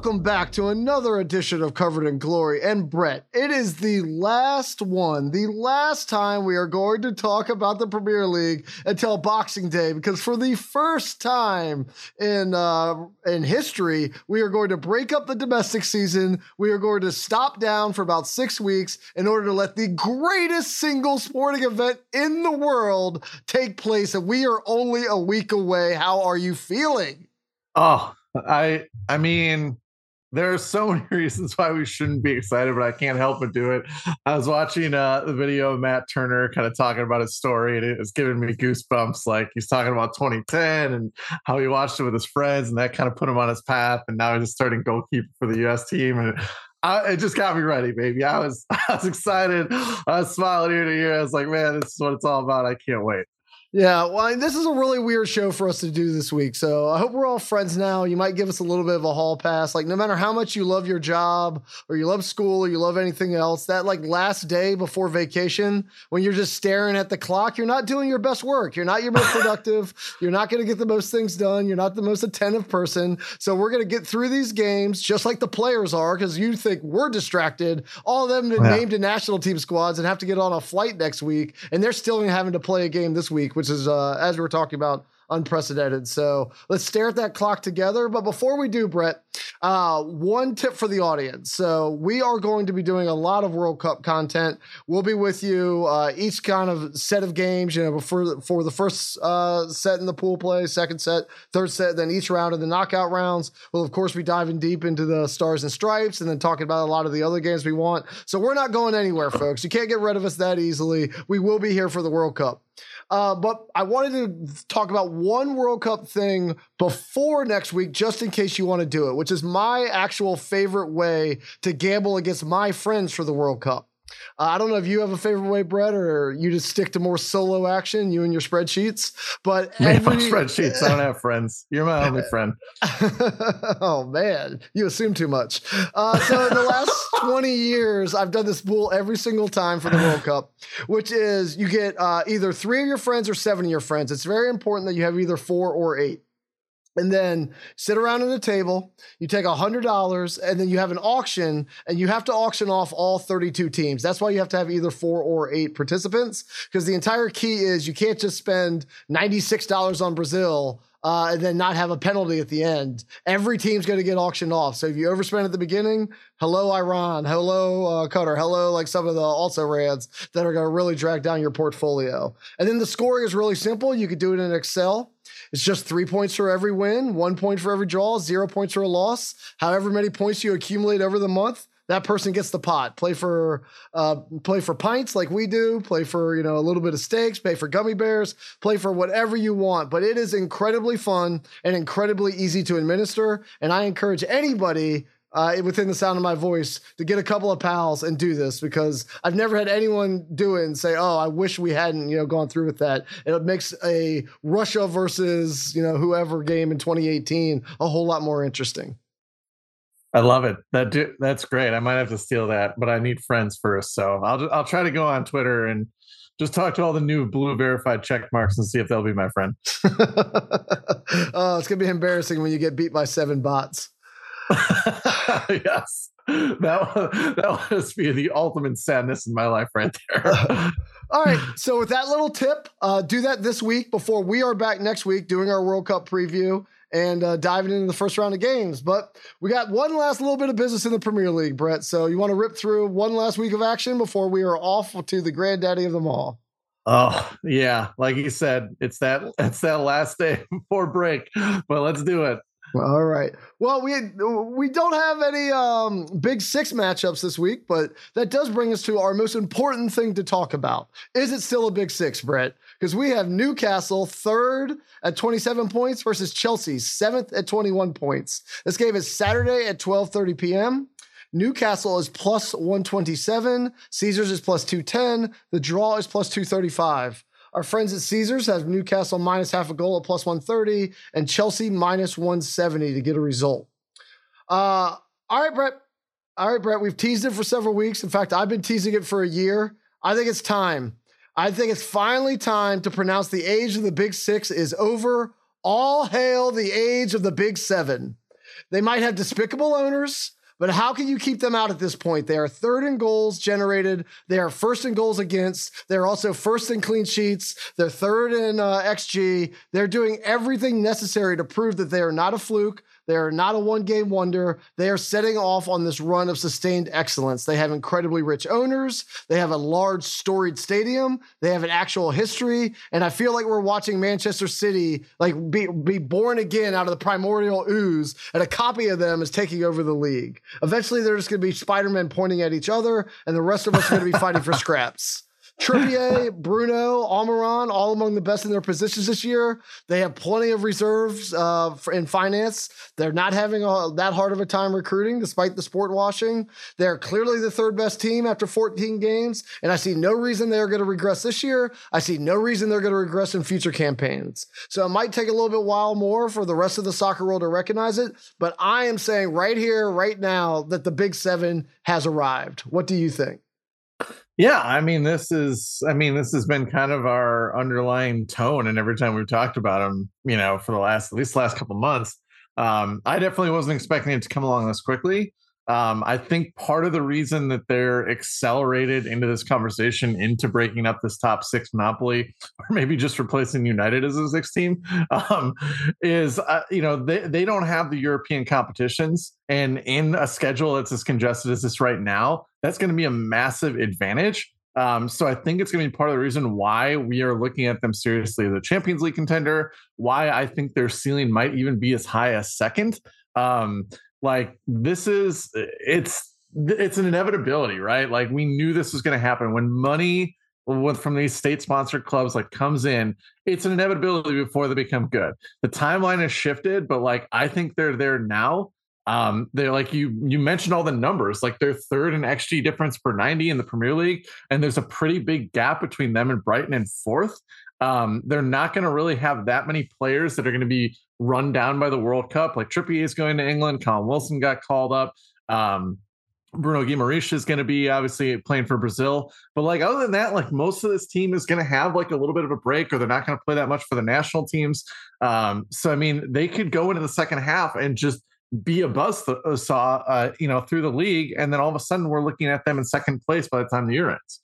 Welcome back to another edition of Covered in Glory. And Brett, it is the last one, the last time we are going to talk about the Premier League until Boxing Day, because for the first time in uh, in history, we are going to break up the domestic season. We are going to stop down for about six weeks in order to let the greatest single sporting event in the world take place. And we are only a week away. How are you feeling? Oh, I I mean, there are so many reasons why we shouldn't be excited, but I can't help but do it. I was watching uh, the video of Matt Turner kind of talking about his story, and it was giving me goosebumps. Like he's talking about 2010 and how he watched it with his friends, and that kind of put him on his path. And now he's starting goalkeeper for the U.S. team, and I, it just got me ready, baby. I was I was excited. I was smiling ear to ear. I was like, man, this is what it's all about. I can't wait. Yeah, well, this is a really weird show for us to do this week. So I hope we're all friends now. You might give us a little bit of a hall pass. Like, no matter how much you love your job or you love school or you love anything else, that like last day before vacation, when you're just staring at the clock, you're not doing your best work. You're not your most productive. you're not going to get the most things done. You're not the most attentive person. So we're going to get through these games just like the players are because you think we're distracted. All of them yeah. named in national team squads and have to get on a flight next week. And they're still having to play a game this week which is uh, as we were talking about unprecedented. So let's stare at that clock together. But before we do, Brett, uh, one tip for the audience. So we are going to be doing a lot of World Cup content. We'll be with you uh, each kind of set of games. You know, before for the first uh, set in the pool play, second set, third set, then each round of the knockout rounds. We'll of course be diving deep into the stars and stripes, and then talking about a lot of the other games we want. So we're not going anywhere, folks. You can't get rid of us that easily. We will be here for the World Cup. Uh, but I wanted to talk about one World Cup thing before next week, just in case you want to do it, which is my actual favorite way to gamble against my friends for the World Cup. Uh, I don't know if you have a favorite way, Brett, or you just stick to more solo action, you and your spreadsheets. But every... spreadsheets, I don't have friends. You're my only friend. oh man, you assume too much. Uh, so in the last 20 years, I've done this bull every single time for the World Cup, which is you get uh, either three of your friends or seven of your friends. It's very important that you have either four or eight and then sit around at a table. You take a hundred dollars, and then you have an auction, and you have to auction off all thirty-two teams. That's why you have to have either four or eight participants, because the entire key is you can't just spend ninety-six dollars on Brazil. Uh, and then not have a penalty at the end. Every team's going to get auctioned off. So if you overspend at the beginning, hello Iran, hello uh, Qatar, hello like some of the also rans that are going to really drag down your portfolio. And then the scoring is really simple. You could do it in Excel. It's just three points for every win, one point for every draw, zero points for a loss. However many points you accumulate over the month, that person gets the pot. Play for uh, play for pints like we do. Play for you know a little bit of steaks. Pay for gummy bears. Play for whatever you want. But it is incredibly fun and incredibly easy to administer. And I encourage anybody uh, within the sound of my voice to get a couple of pals and do this because I've never had anyone do it and say, "Oh, I wish we hadn't," you know, gone through with that. And It makes a Russia versus you know whoever game in 2018 a whole lot more interesting. I love it. That do, that's great. I might have to steal that, but I need friends first, so I'll I'll try to go on Twitter and just talk to all the new blue verified check marks and see if they'll be my friend. oh, it's gonna be embarrassing when you get beat by seven bots. yes. That that must be the ultimate sadness in my life right there. All right. So with that little tip, uh, do that this week before we are back next week doing our World Cup preview and uh, diving into the first round of games. But we got one last little bit of business in the Premier League, Brett. So you want to rip through one last week of action before we are off to the granddaddy of them all. Oh yeah, like you said, it's that it's that last day before break. But let's do it. All right. Well, we we don't have any um, big six matchups this week, but that does bring us to our most important thing to talk about. Is it still a big six, Brett? Because we have Newcastle third at 27 points versus Chelsea seventh at 21 points. This game is Saturday at 12:30 p.m. Newcastle is plus 127. Caesars is plus 210. The draw is plus 235. Our friends at Caesars have Newcastle minus half a goal at plus 130 and Chelsea minus 170 to get a result. Uh, all right, Brett. All right, Brett. We've teased it for several weeks. In fact, I've been teasing it for a year. I think it's time. I think it's finally time to pronounce the age of the Big Six is over. All hail the age of the Big Seven. They might have despicable owners. But how can you keep them out at this point? They are third in goals generated. They are first in goals against. They're also first in clean sheets. They're third in uh, XG. They're doing everything necessary to prove that they are not a fluke. They are not a one game wonder. They are setting off on this run of sustained excellence. They have incredibly rich owners. They have a large storied stadium. They have an actual history. And I feel like we're watching Manchester City like be, be born again out of the primordial ooze, and a copy of them is taking over the league. Eventually, they're just going to be Spider Man pointing at each other, and the rest of us are going to be fighting for scraps. Trippier, Bruno, Almiron, all among the best in their positions this year. They have plenty of reserves uh, in finance. They're not having a, that hard of a time recruiting, despite the sport washing. They're clearly the third best team after 14 games, and I see no reason they're going to regress this year. I see no reason they're going to regress in future campaigns. So it might take a little bit while more for the rest of the soccer world to recognize it, but I am saying right here, right now, that the Big Seven has arrived. What do you think? Yeah, I mean, this is, I mean, this has been kind of our underlying tone, and every time we've talked about them, you know, for the last at least last couple months, um, I definitely wasn't expecting it to come along this quickly. Um, I think part of the reason that they're accelerated into this conversation, into breaking up this top six monopoly, or maybe just replacing United as a six team, um, is uh, you know they they don't have the European competitions, and in a schedule that's as congested as this right now, that's going to be a massive advantage. Um, so I think it's going to be part of the reason why we are looking at them seriously as a Champions League contender. Why I think their ceiling might even be as high as second. Um, like this is it's it's an inevitability, right? Like we knew this was going to happen. When money from these state sponsored clubs like comes in it's an inevitability before they become good. The timeline has shifted but like i think they're there now. Um they're like you you mentioned all the numbers. Like they're third in xg difference per 90 in the premier league and there's a pretty big gap between them and brighton and fourth. Um, they're not going to really have that many players that are going to be run down by the World Cup. Like Trippier is going to England. Callum Wilson got called up. Um, Bruno Guimaraes is going to be obviously playing for Brazil. But like other than that, like most of this team is going to have like a little bit of a break, or they're not going to play that much for the national teams. Um, so I mean, they could go into the second half and just be a buzz saw, uh, you know, through the league, and then all of a sudden we're looking at them in second place by the time the year ends.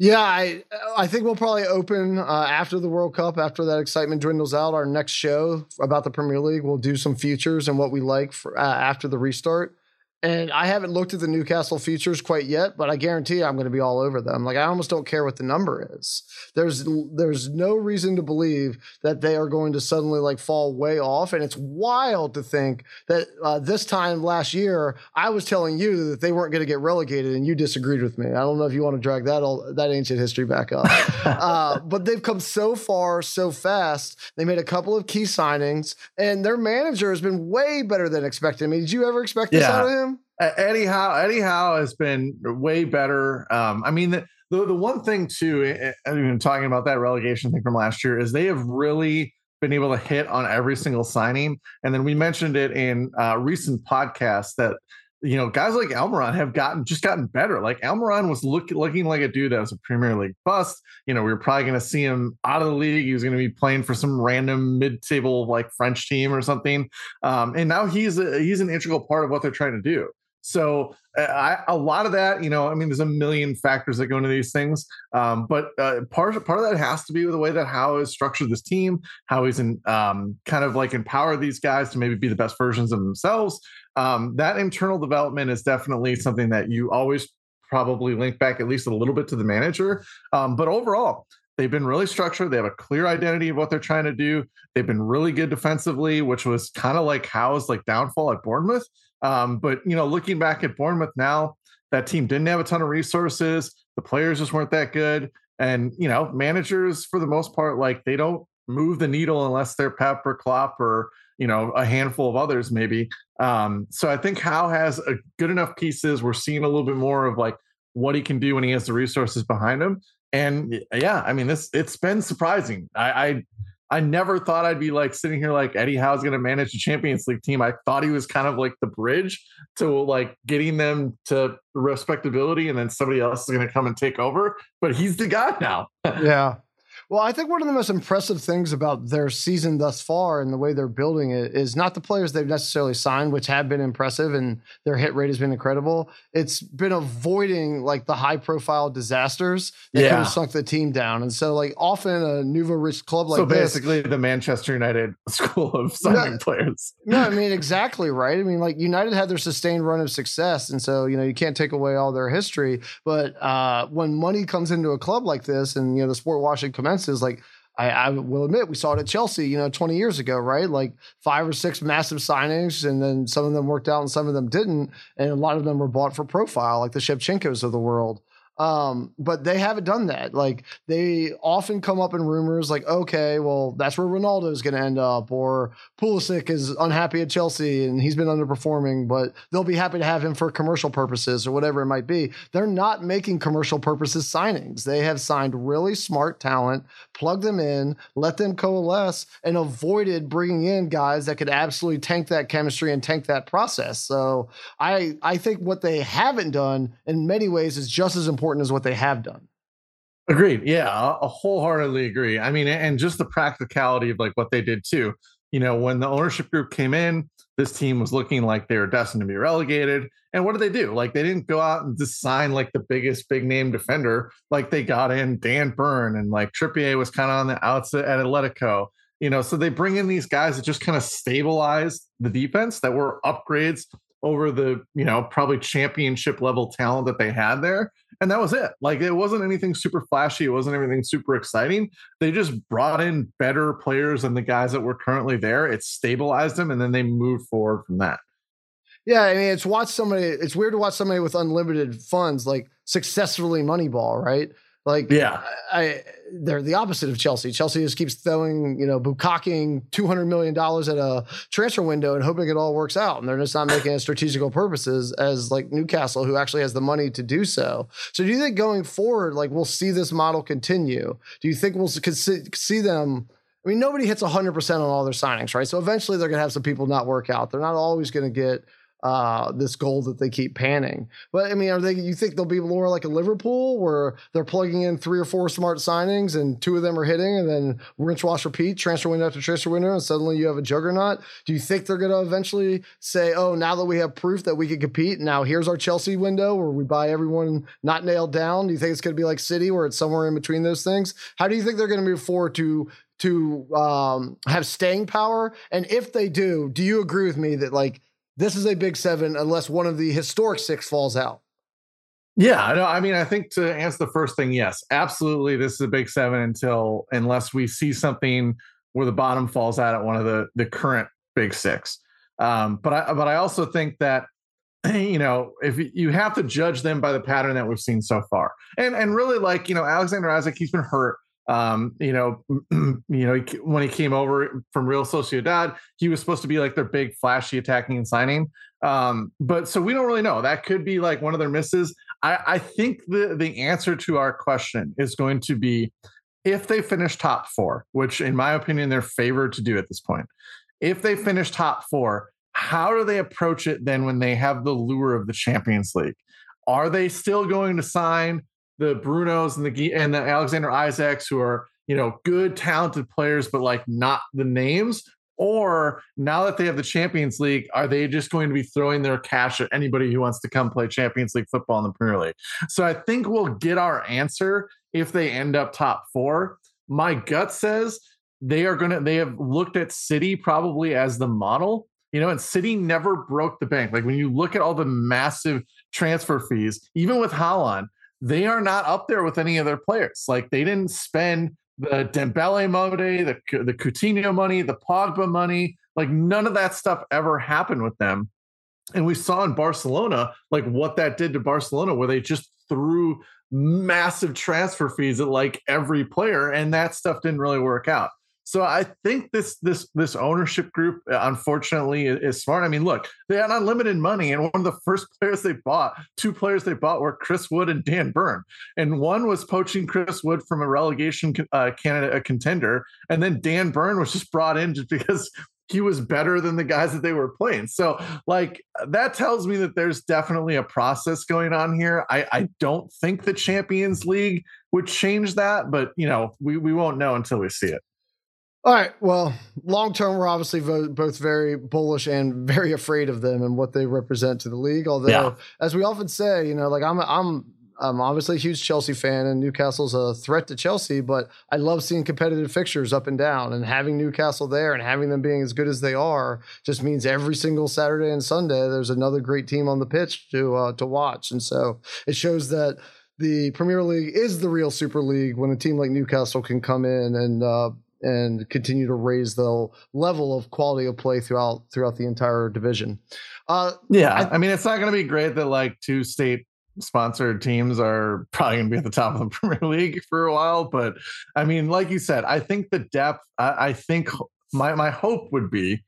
Yeah, I I think we'll probably open uh, after the World Cup, after that excitement dwindles out. Our next show about the Premier League, we'll do some futures and what we like for, uh, after the restart. And I haven't looked at the Newcastle futures quite yet, but I guarantee I'm going to be all over them. Like I almost don't care what the number is. There's there's no reason to believe that they are going to suddenly like fall way off. And it's wild to think that uh, this time last year I was telling you that they weren't going to get relegated, and you disagreed with me. I don't know if you want to drag that all, that ancient history back up, uh, but they've come so far so fast. They made a couple of key signings, and their manager has been way better than expected. I mean, did you ever expect this yeah. out of him? Eddie Howe, Eddie Howe has been way better. Um, I mean, the, the, the one thing too, even talking about that relegation thing from last year, is they have really been able to hit on every single signing. And then we mentioned it in uh, recent podcasts that you know guys like Almiron have gotten just gotten better. Like Almiron was look, looking like a dude that was a Premier League bust. You know, we were probably going to see him out of the league. He was going to be playing for some random mid-table like French team or something. Um, and now he's a, he's an integral part of what they're trying to do. So uh, I, a lot of that, you know, I mean, there's a million factors that go into these things, um, but uh, part part of that has to be with the way that Howe has structured this team, how he's in, um, kind of like empower these guys to maybe be the best versions of themselves. Um, that internal development is definitely something that you always probably link back at least a little bit to the manager. Um, but overall, they've been really structured. They have a clear identity of what they're trying to do. They've been really good defensively, which was kind of like Howe's like downfall at Bournemouth. Um, but you know, looking back at Bournemouth now, that team didn't have a ton of resources. The players just weren't that good. And you know, managers for the most part, like they don't move the needle unless they're Pep or Klopp or you know a handful of others maybe. Um, so I think Howe has a good enough pieces. We're seeing a little bit more of like what he can do when he has the resources behind him. And yeah, I mean this it's been surprising. I, I I never thought I'd be like sitting here like Eddie Howe's going to manage the Champions League team. I thought he was kind of like the bridge to like getting them to respectability, and then somebody else is going to come and take over. But he's the guy now. yeah, well, I think one of the most impressive things about their season thus far and the way they're building it is not the players they've necessarily signed, which have been impressive and their hit rate has been incredible. It's been avoiding like the high profile disasters that yeah. could have sunk the team down. And so, like, often a nouveau rich club like so this, basically the Manchester United school of signing no, players. no, I mean, exactly right. I mean, like, United had their sustained run of success. And so, you know, you can't take away all their history. But uh, when money comes into a club like this and, you know, the sport washing commences, is like I, I, will admit we saw it at Chelsea, you know, 20 years ago, right? Like five or six massive signings, and then some of them worked out and some of them didn't, and a lot of them were bought for profile, like the Shevchenkos of the world. Um, but they haven't done that. Like they often come up in rumors like, okay, well, that's where Ronaldo is going to end up, or Pulisic is unhappy at Chelsea and he's been underperforming, but they'll be happy to have him for commercial purposes or whatever it might be. They're not making commercial purposes signings. They have signed really smart talent, plugged them in, let them coalesce, and avoided bringing in guys that could absolutely tank that chemistry and tank that process. So I I think what they haven't done in many ways is just as important important as what they have done. Agreed. Yeah, I wholeheartedly agree. I mean, and just the practicality of like what they did too. You know, when the ownership group came in, this team was looking like they were destined to be relegated. And what did they do? Like they didn't go out and just sign like the biggest big name defender. Like they got in Dan Burn and like Trippier was kind of on the outside at Atletico. You know, so they bring in these guys that just kind of stabilize the defense that were upgrades over the you know probably championship level talent that they had there and that was it. Like it wasn't anything super flashy it wasn't anything super exciting. They just brought in better players than the guys that were currently there it stabilized them and then they moved forward from that. Yeah i mean it's watch somebody it's weird to watch somebody with unlimited funds like successfully moneyball right like, yeah, I, they're the opposite of Chelsea. Chelsea just keeps throwing, you know, bukaking two hundred million dollars at a transfer window and hoping it all works out, and they're just not making it strategical purposes as like Newcastle, who actually has the money to do so. So, do you think going forward, like we'll see this model continue? Do you think we'll see them? I mean, nobody hits 100% on all their signings, right? So eventually they're going to have some people not work out. They're not always going to get uh, this goal that they keep panning. But I mean, are they? You think they'll be more like a Liverpool, where they're plugging in three or four smart signings, and two of them are hitting, and then rinse, wash, repeat, transfer window after transfer window, and suddenly you have a juggernaut? Do you think they're going to eventually say, "Oh, now that we have proof that we can compete, now here's our Chelsea window where we buy everyone not nailed down"? Do you think it's going to be like City, where it's somewhere in between those things? How do you think they're going to move forward to to um, have staying power? And if they do, do you agree with me that like this is a big seven unless one of the historic six falls out. Yeah, I know. I mean, I think to answer the first thing, yes, absolutely. This is a big seven until unless we see something where the bottom falls out at one of the the current big six. Um, but I but I also think that you know if you have to judge them by the pattern that we've seen so far, and and really like you know Alexander Isak, he's been hurt. Um, you know, you know, when he came over from Real Sociedad, he was supposed to be like their big flashy attacking and signing. Um, but so we don't really know. That could be like one of their misses. I, I think the the answer to our question is going to be if they finish top four, which in my opinion they're favored to do at this point. If they finish top four, how do they approach it then when they have the lure of the Champions League? Are they still going to sign the Brunos and the and the Alexander Isaks who are you know good talented players but like not the names? Or now that they have the Champions League are they just going to be throwing their cash at anybody who wants to come play Champions League football in the Premier League? So I think we'll get our answer if they end up top 4 my gut says they are going to they have looked at City probably as the model you know and City never broke the bank. Like when you look at all the massive transfer fees even with Haaland they are not up there with any of their players. Like they didn't spend the Dembele money, the the Coutinho money, the Pogba money. Like none of that stuff ever happened with them. And we saw in Barcelona, like what that did to Barcelona, where they just threw massive transfer fees at like every player, and that stuff didn't really work out. So I think this this this ownership group, uh, unfortunately, is smart. I mean, look, they had unlimited money, and one of the first players they bought, two players they bought, were Chris Wood and Dan Burn, and one was poaching Chris Wood from a relegation uh, candidate, a contender, and then Dan Burn was just brought in just because he was better than the guys that they were playing. So, like, that tells me that there's definitely a process going on here. I, I don't think the Champions League would change that, but you know, we, we won't know until we see it. All right. Well, long term, we're obviously both very bullish and very afraid of them and what they represent to the league. Although, yeah. as we often say, you know, like I'm, I'm, I'm obviously a huge Chelsea fan, and Newcastle's a threat to Chelsea. But I love seeing competitive fixtures up and down, and having Newcastle there and having them being as good as they are just means every single Saturday and Sunday there's another great team on the pitch to uh, to watch, and so it shows that the Premier League is the real Super League when a team like Newcastle can come in and uh, and continue to raise the level of quality of play throughout throughout the entire division. Uh, yeah, I, I mean, it's not going to be great that like two state sponsored teams are probably going to be at the top of the Premier League for a while, but I mean, like you said, I think the depth. I, I think my my hope would be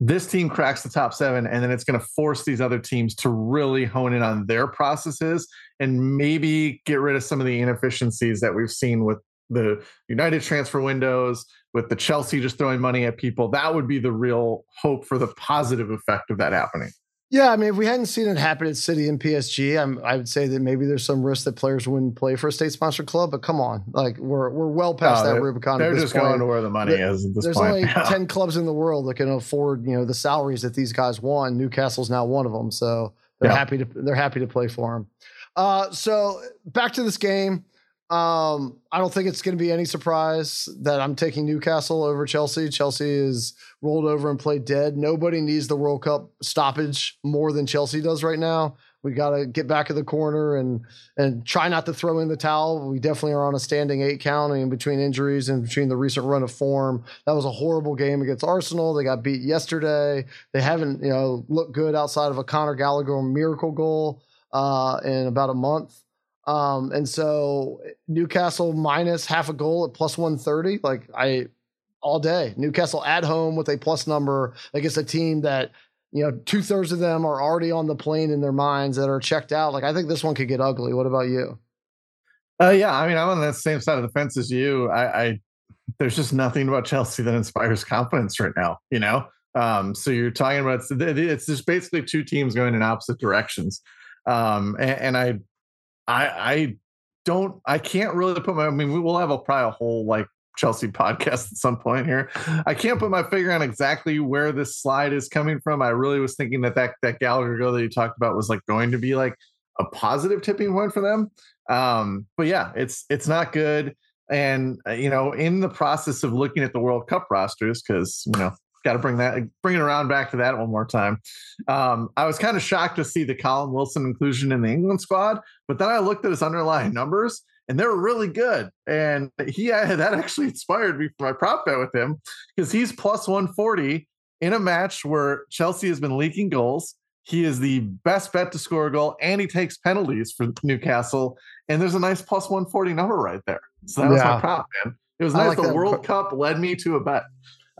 this team cracks the top seven, and then it's going to force these other teams to really hone in on their processes and maybe get rid of some of the inefficiencies that we've seen with the United transfer windows, with the Chelsea just throwing money at people, that would be the real hope for the positive effect of that happening. Yeah, I mean, if we hadn't seen it happen at City and PSG, I'm, i would say that maybe there's some risk that players wouldn't play for a state-sponsored club. But come on, like we're we're well past that Rubicon. They're just point. going to where the money is. At this there's point. only ten clubs in the world that can afford you know the salaries that these guys won. Newcastle's now one of them, so they're yeah. happy to they're happy to play for them. Uh, so back to this game. Um, I don't think it's going to be any surprise that I'm taking Newcastle over Chelsea. Chelsea is rolled over and played dead. Nobody needs the World Cup stoppage more than Chelsea does right now. We got to get back in the corner and and try not to throw in the towel. We definitely are on a standing eight count in between injuries and between the recent run of form. That was a horrible game against Arsenal. They got beat yesterday. They haven't you know looked good outside of a Conor Gallagher miracle goal uh, in about a month. Um, and so Newcastle minus half a goal at plus 130. Like I all day. Newcastle at home with a plus number against a team that, you know, two thirds of them are already on the plane in their minds that are checked out. Like I think this one could get ugly. What about you? Uh, yeah, I mean, I'm on the same side of the fence as you. I, I there's just nothing about Chelsea that inspires confidence right now. You know, um, so you're talking about it's just basically two teams going in opposite directions. Um, and, and I I I don't I can't really put my I mean we will have a probably a whole like Chelsea podcast at some point here. I can't put my finger on exactly where this slide is coming from. I really was thinking that that, that Gallagher goal that you talked about was like going to be like a positive tipping point for them. Um, but yeah, it's it's not good. And uh, you know, in the process of looking at the World Cup rosters, because you know got to bring that bring it around back to that one more time. Um, I was kind of shocked to see the Callum Wilson inclusion in the England squad, but then I looked at his underlying numbers and they were really good. And he that actually inspired me for my prop bet with him because he's plus 140 in a match where Chelsea has been leaking goals. He is the best bet to score a goal, and he takes penalties for Newcastle. And there's a nice plus 140 number right there. So that was my prop, man. It was nice. Like the World Cup led me to a bet.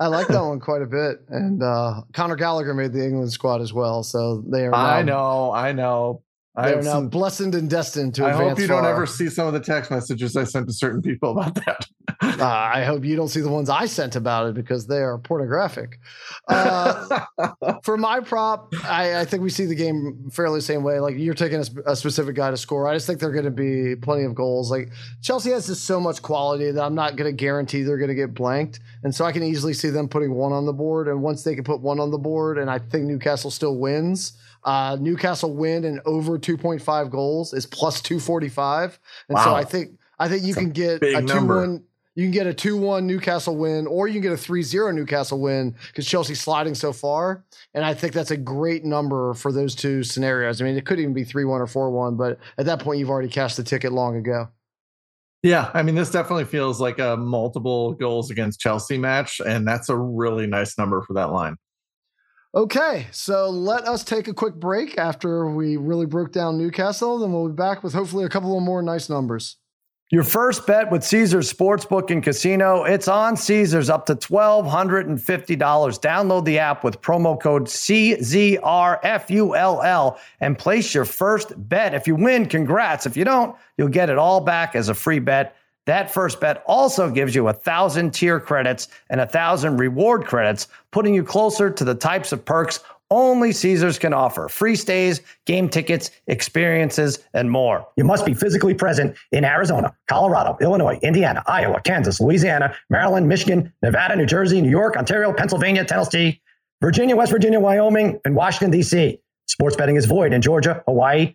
I like that one quite a bit. And uh, Conor Gallagher made the England squad as well. So they are. Now, I know, I know. They are now some, blessed and destined to. Advance. I hope you far. don't ever see some of the text messages I sent to certain people about that. uh, I hope you don't see the ones I sent about it because they are pornographic. Uh, for my prop, I, I, think we see the game fairly the same way. Like you're taking a, a specific guy to score. I just think they're going to be plenty of goals. Like Chelsea has just so much quality that I'm not going to guarantee they're going to get blanked, and so I can easily see them putting one on the board. And once they can put one on the board, and I think Newcastle still wins uh, Newcastle win and over 2.5 goals is plus 245. And wow. so I think I think you That's can get a, a two one You can get a 2 1 Newcastle win, or you can get a 3 0 Newcastle win because Chelsea's sliding so far. And I think that's a great number for those two scenarios. I mean, it could even be 3 1 or 4 1, but at that point, you've already cashed the ticket long ago. Yeah, I mean, this definitely feels like a multiple goals against Chelsea match, and that's a really nice number for that line. Okay, so let us take a quick break after we really broke down Newcastle. Then we'll be back with hopefully a couple of more nice numbers. Your first bet with Caesars Sportsbook and Casino, it's on Caesars up to $1,250. Download the app with promo code CZRFULL and place your first bet. If you win, congrats. If you don't, you'll get it all back as a free bet. That first bet also gives you a thousand tier credits and a thousand reward credits, putting you closer to the types of perks only Caesars can offer free stays, game tickets, experiences, and more. You must be physically present in Arizona, Colorado, Illinois, Indiana, Iowa, Kansas, Louisiana, Maryland, Michigan, Nevada, New Jersey, New York, Ontario, Pennsylvania, Tennessee, Virginia, West Virginia, Wyoming, and Washington, D.C. Sports betting is void in Georgia, Hawaii,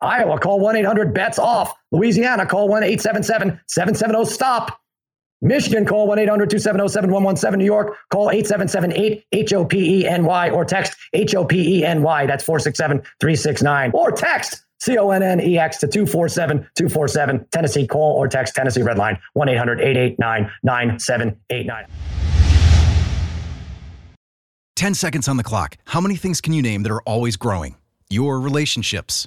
Iowa, call 1 800 bets off. Louisiana, call 1 877 770 stop. Michigan, call 1 800 270 7117. New York, call 877 8 HOPENY or text HOPENY. That's 467 369. Or text C O N N E X to 247 247. Tennessee, call or text Tennessee Red Line 1 800 889 9789. 10 seconds on the clock. How many things can you name that are always growing? Your relationships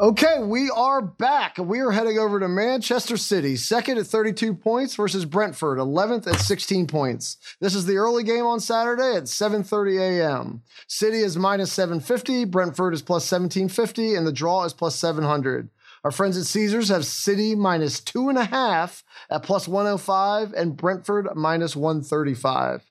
Okay, we are back. We are heading over to Manchester City, second at 32 points versus Brentford, 11th at 16 points. This is the early game on Saturday at 7:30 a.m. City is minus 750, Brentford is plus 1750, and the draw is plus 700. Our friends at Caesars have City minus two and a half at plus 105 and Brentford minus 135.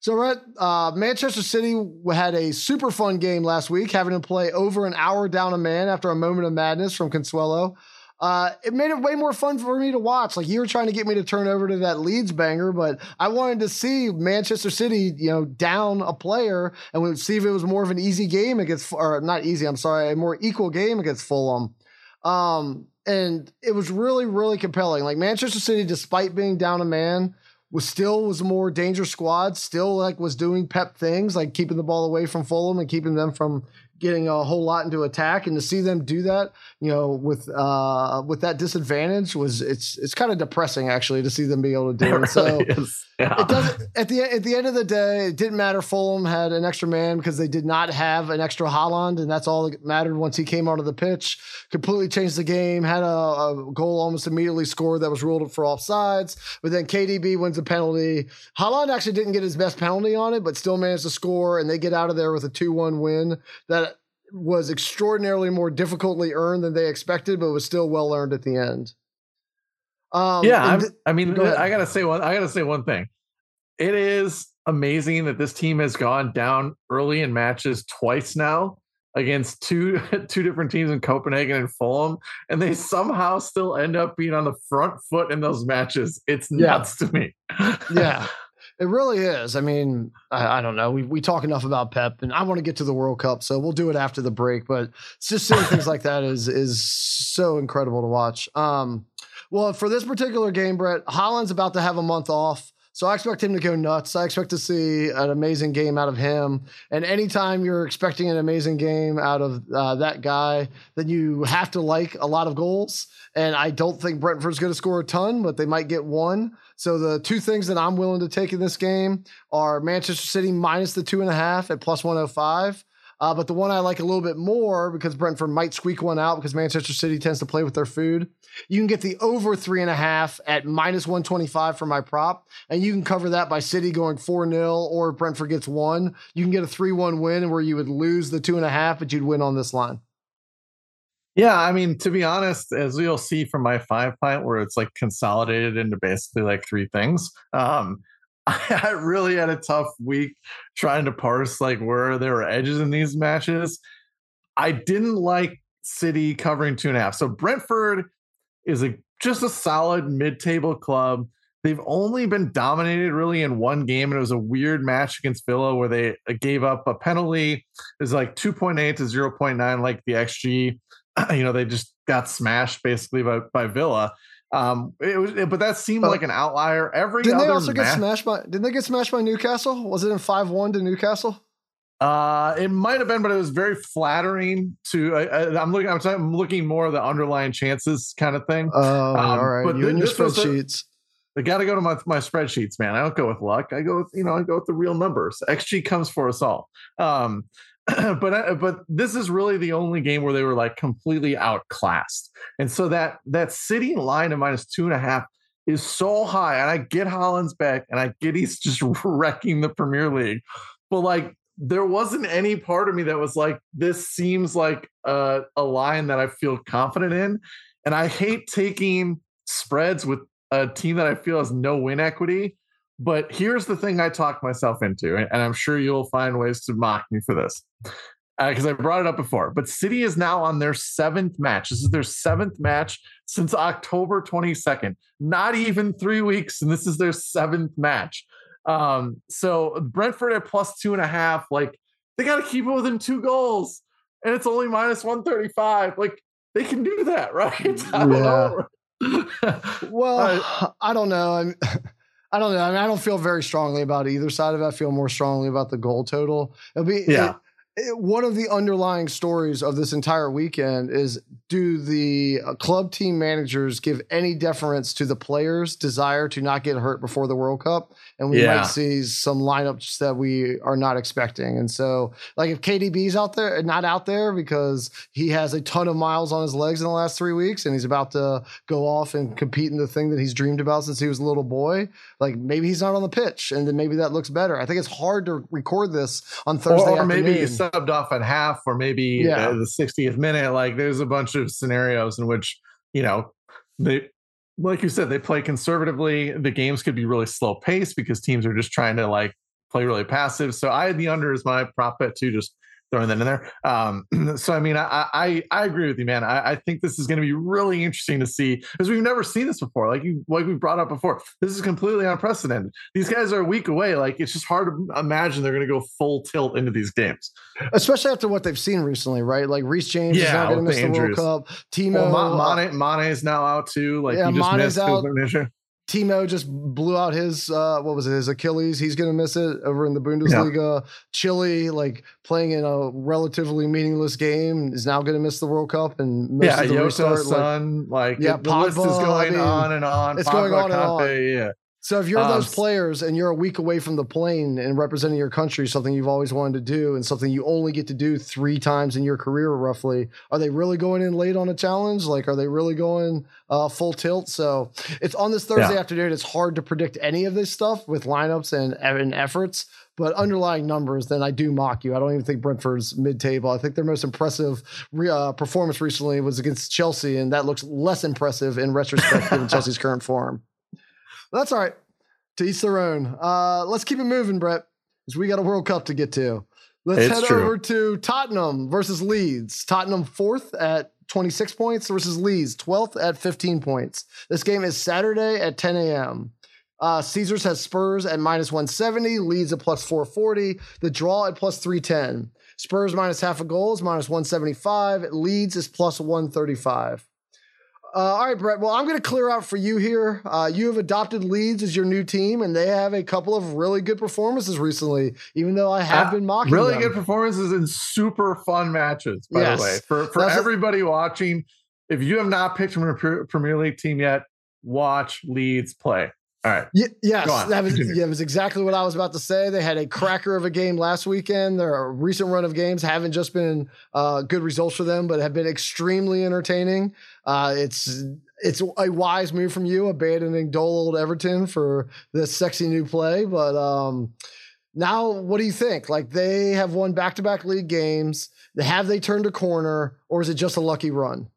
So uh, Manchester City had a super fun game last week, having to play over an hour down a man after a moment of madness from Cancelo. Uh, it made it way more fun for me to watch. Like you were trying to get me to turn over to that Leeds banger, but I wanted to see Manchester City, you know, down a player and we'd see if it was more of an easy game against, or not easy, I'm sorry, a more equal game against Fulham. Um, and it was really, really compelling. Like Manchester City, despite being down a man, was still was a more dangerous squad, still like was doing pep things like keeping the ball away from Fulham and keeping them from getting a whole lot into attack and to see them do that you know with uh with that disadvantage was it's it's kind of depressing actually to see them be able to do it, it. So yeah. it doesn't at the at the end of the day it didn't matter Fulham had an extra man because they did not have an extra Haaland and that's all that mattered once he came onto the pitch. Completely changed the game had a, a goal almost immediately scored that was ruled for offsides but then KDB wins a penalty. Haaland actually didn't get his best penalty on it but still managed to score and they get out of there with a 2-1 win that was extraordinarily more difficultly earned than they expected, but was still well earned at the end. Um, yeah, th- I mean, go I gotta say one. I gotta say one thing. It is amazing that this team has gone down early in matches twice now, against two two different teams in Copenhagen and Fulham, and they somehow still end up being on the front foot in those matches. It's nuts yeah. to me. yeah. It really is. I mean, I, I, don't know. We we talk enough about Pep, and I want to get to the World Cup, so we'll do it after the break. But just seeing things like that is is so incredible to watch. Um, well, for this particular game, Brett Haaland's about to have a month off. So I expect him to go nuts. I expect to see an amazing game out of him. And anytime you're expecting an amazing game out of uh, that guy, then you have to like a lot of goals. And I don't think Brentford's going to score a ton, but they might get one. So the two things that I'm willing to take in this game are Manchester City minus the two and a half at plus 105 uh, but the one I like a little bit more because Brentford might squeak one out because Manchester City tends to play with their food. You can get the over three and a half at minus 125 for my prop. And you can cover that by City going 4 0 or Brentford gets one. You can get a 3 1 win where you would lose the two and a half, but you'd win on this line. Yeah, I mean, to be honest, as you'll see from my five pint, where it's like consolidated into basically like three things. Um, I really had a tough week trying to parse like where there were edges in these matches. I didn't like City covering two and a half. So Brentford is a just a solid mid-table club. They've only been dominated really in one game, and it was a weird match against Villa where they uh, gave up a penalty. Was like 2.8 to 0.9, like the XG. You know, they just got smashed basically by, by Villa. Um, it was, but that seemed like an outlier. Every didn't they also get smashed by? Didn't they get smashed by Newcastle? Was it in five one to Newcastle? Uh, it might have been, but it was very flattering to. I, am looking. I'm, I'm, looking more of the underlying chances kind of thing. Oh, um, all right. But you and your spreadsheets. I got to go to my, my spreadsheets, man. I don't go with luck. I go with you know I go with the real numbers. XG comes for us all. Um, but but this is really the only game where they were like completely outclassed, and so that that City line of minus two and a half is so high. And I get Haaland's back, and I get he's just wrecking the Premier League, but like there wasn't any part of me that was like this seems like a, a line that I feel confident in, and I hate taking spreads with a team that I feel has no win equity but here's the thing I talked myself into, and I'm sure you'll find ways to mock me for this because uh, I brought it up before. But City is now on their seventh match. This is their seventh match since October 22nd. Not even three weeks, and this is their seventh match. Um, so Brentford at plus two and a half, like they got to keep it within two goals, and it's only minus 135. Like they can do that, right? yeah. well, uh, I don't know. I'm. I don't know. I mean, I don't feel very strongly about either side of it. I feel more strongly about the goal total. It'll be yeah. It, one of the underlying stories of this entire weekend is do the uh, club team managers give any deference to the players' desire to not get hurt before the World Cup? And we yeah. might see some lineups that we are not expecting. And so, like, if KDB's out there, not out there because he has a ton of miles on his legs in the last three weeks and he's about to go off and compete in the thing that he's dreamed about since he was a little boy, like maybe he's not on the pitch and then maybe that looks better. I think it's hard to record this on Thursday or, or maybe subbed off at half or maybe yeah. uh, the 60th minute. Like there's a bunch of scenarios in which, you know, they, like you said, they play conservatively. The games could be really slow paced because teams are just trying to like play really passive. So I had the under as my prop bet too, just throwing that in there. Um, so I mean, I, I I agree with you, man. I, I think this is going to be really interesting to see because we've never seen this before. Like you, like we brought up before, this is completely unprecedented. These guys are a week away. Like it's just hard to imagine they're going to go full tilt into these games, especially after what they've seen recently, right? Like Reece James yeah, is not going to miss the, the World Cup. Timo well, Mane, Mane is now out too. Like yeah, he just Mane's missed out. Timo just blew out his uh, what was it his Achilles. He's gonna miss it over in the Bundesliga. Yeah. Chile, like playing in a relatively meaningless game, is now gonna miss the World Cup and yeah, Yoto's son, like, like yeah, the Pogba, list is going I mean, on and on. It's Pogba, going on and on. Yeah. So if you're um, those players and you're a week away from the plane and representing your country, something you've always wanted to do and something you only get to do three times in your career, roughly, are they really going in late on a challenge? Like, are they really going uh, full tilt? So it's on this Thursday yeah. afternoon. It's hard to predict any of this stuff with lineups and, and efforts. But underlying numbers, then I do mock you. I don't even think Brentford's mid-table. I think their most impressive re- uh, performance recently was against Chelsea, and that looks less impressive in retrospect given Chelsea's current form. That's all right. To each their own. Uh, let's keep it moving, Brett, because we got a World Cup to get to. Let's It's head true. over to Tottenham versus Leeds. Tottenham fourth at 26 points versus Leeds 12th at 15 points. This game is Saturday at 10 a.m. Uh, Caesars has Spurs at minus 170, Leeds at plus 440, the draw at plus 310. Spurs minus half a goal is minus 175, Leeds is plus 135. Uh, all right, Brett. Well, I'm going to clear out for you here. Uh, you have adopted Leeds as your new team, and they have a couple of really good performances recently. Even though I have Uh, been mocking really them. good performances and super fun matches. By Yes. the way, for for That's a- everybody watching, if you have not picked from a Premier League team yet, watch Leeds play. All right, Ye- yes, that was yeah, that was exactly what I was about to say. They had a cracker of a game last weekend. Their recent run of games haven't just been uh, good results for them, but have been extremely entertaining. Uh, it's it's a wise move from you, abandoning dull old Everton for this sexy new play. But um, now, what do you think? Like they have won back to back league games. Have they turned a corner, or is it just a lucky run?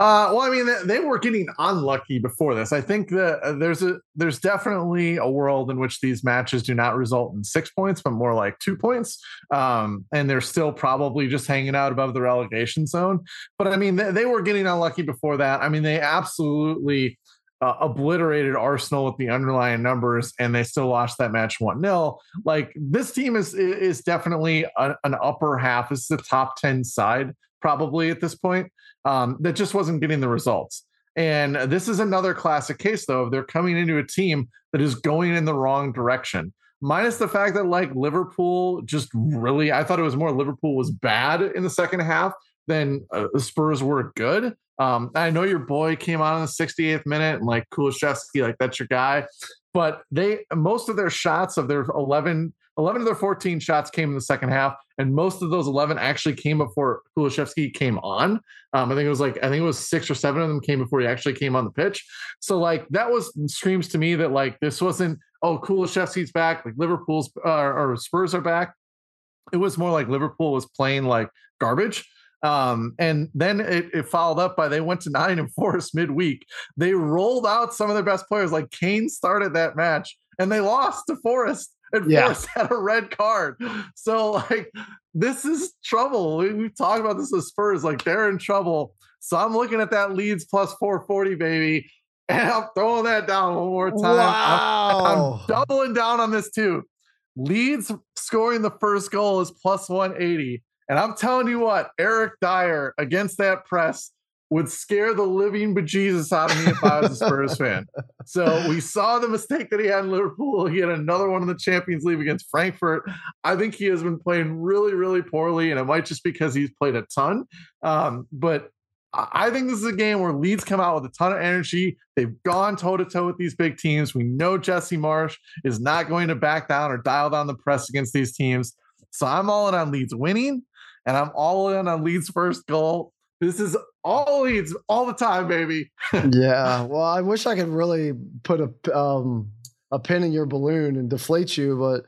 Uh, well, I mean, they, were getting unlucky before this. I think that uh, there's a there's definitely a world in which these matches do not result in six points, but more like two points. Um, and they're still probably just hanging out above the relegation zone. But I mean, they, they were getting unlucky before that. I mean, they absolutely uh, obliterated Arsenal with the underlying numbers, and they still lost that match one 0 Like this team is is definitely a, an upper half. This is a top ten side probably at this point um, that just wasn't getting the results. And this is another classic case, though, of they're coming into a team that is going in the wrong direction. Minus the fact that, like, Liverpool just really, I thought it was more Liverpool was bad in the second half than uh, the Spurs were good. Um, I know your boy came on in the 68th minute and, like, Kulusevski, like, that's your guy. But they, most of their shots of their 11, 11 of their 14 shots came in the second half, and most of those 11 actually came before Kulusevski came on. Um, I think it was like I think it was six or seven of them came before he actually came on the pitch. So like that was screams to me that like this wasn't oh Kulusevski's back, like Liverpool's uh, or Spurs are back. It was more like Liverpool was playing like garbage. Um, and then it, it followed up by they went to Nottingham Forest midweek. They rolled out some of their best players, like Kane started that match, and they lost to Forest. And Yeah. Forest had a red card. So like this is trouble. We, we've talked about this with Spurs, like they're in trouble. So I'm looking at that Leeds plus 440, baby, and I'm throwing that down one more time. I'm- Wow. I'm doubling down on this too. Leeds scoring the first goal is plus 180. And I'm telling you what, Eric Dier against that press would scare the living bejesus out of me if I was a Spurs fan. So we saw the mistake that he had in Liverpool. He had another one in the Champions League against Frankfurt. I think he has been playing really, really poorly, and it might just because he's played a ton. Um, but I I think this is a game where Leeds come out with a ton of energy. They've gone toe to toe with these big teams. We know Jesse Marsch is not going to back down or dial down the press against these teams. So I'm all in on Leeds winning, and I'm all in on Leeds' first goal. This is all Leeds all the time, baby. yeah. Well, I wish I could really put a um a pin in your balloon and deflate you, but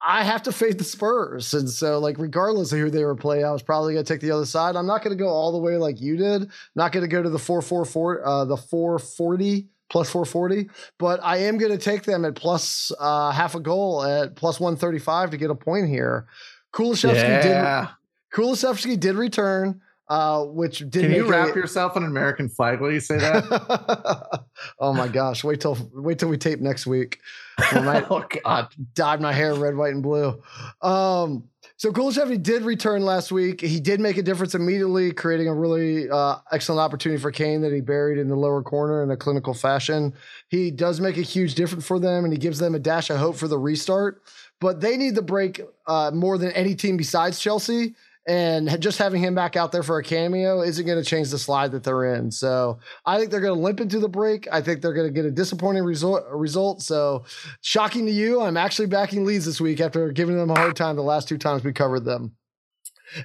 I have to fade the Spurs. And so, like, regardless of who they were playing, I was probably gonna take the other side. I'm not gonna go all the way like you did. not gonna go to the 444 uh the 440 plus 440, but I am gonna take them at plus uh half a goal at plus 135 to get a point here. Kulusevski did Kulusevski did return, uh, which did Can you wrap a- yourself in an American flag while you say that? oh my gosh! Wait till wait till we tape next week. I oh God. dyed my hair red, white, and blue. Um, so Kulusevski did return last week. He did make a difference immediately, creating a really uh, excellent opportunity for Kane that he buried in the lower corner in a clinical fashion. He does make a huge difference for them, and he gives them a dash of hope for the restart. But they need the break uh, more than any team besides Chelsea. And just having him back out there for a cameo isn't going to change the slide that they're in. So I think they're going to limp into the break. I think they're going to get a disappointing result. Result. So shocking to you, I'm actually backing Leeds this week after giving them a hard time the last two times we covered them.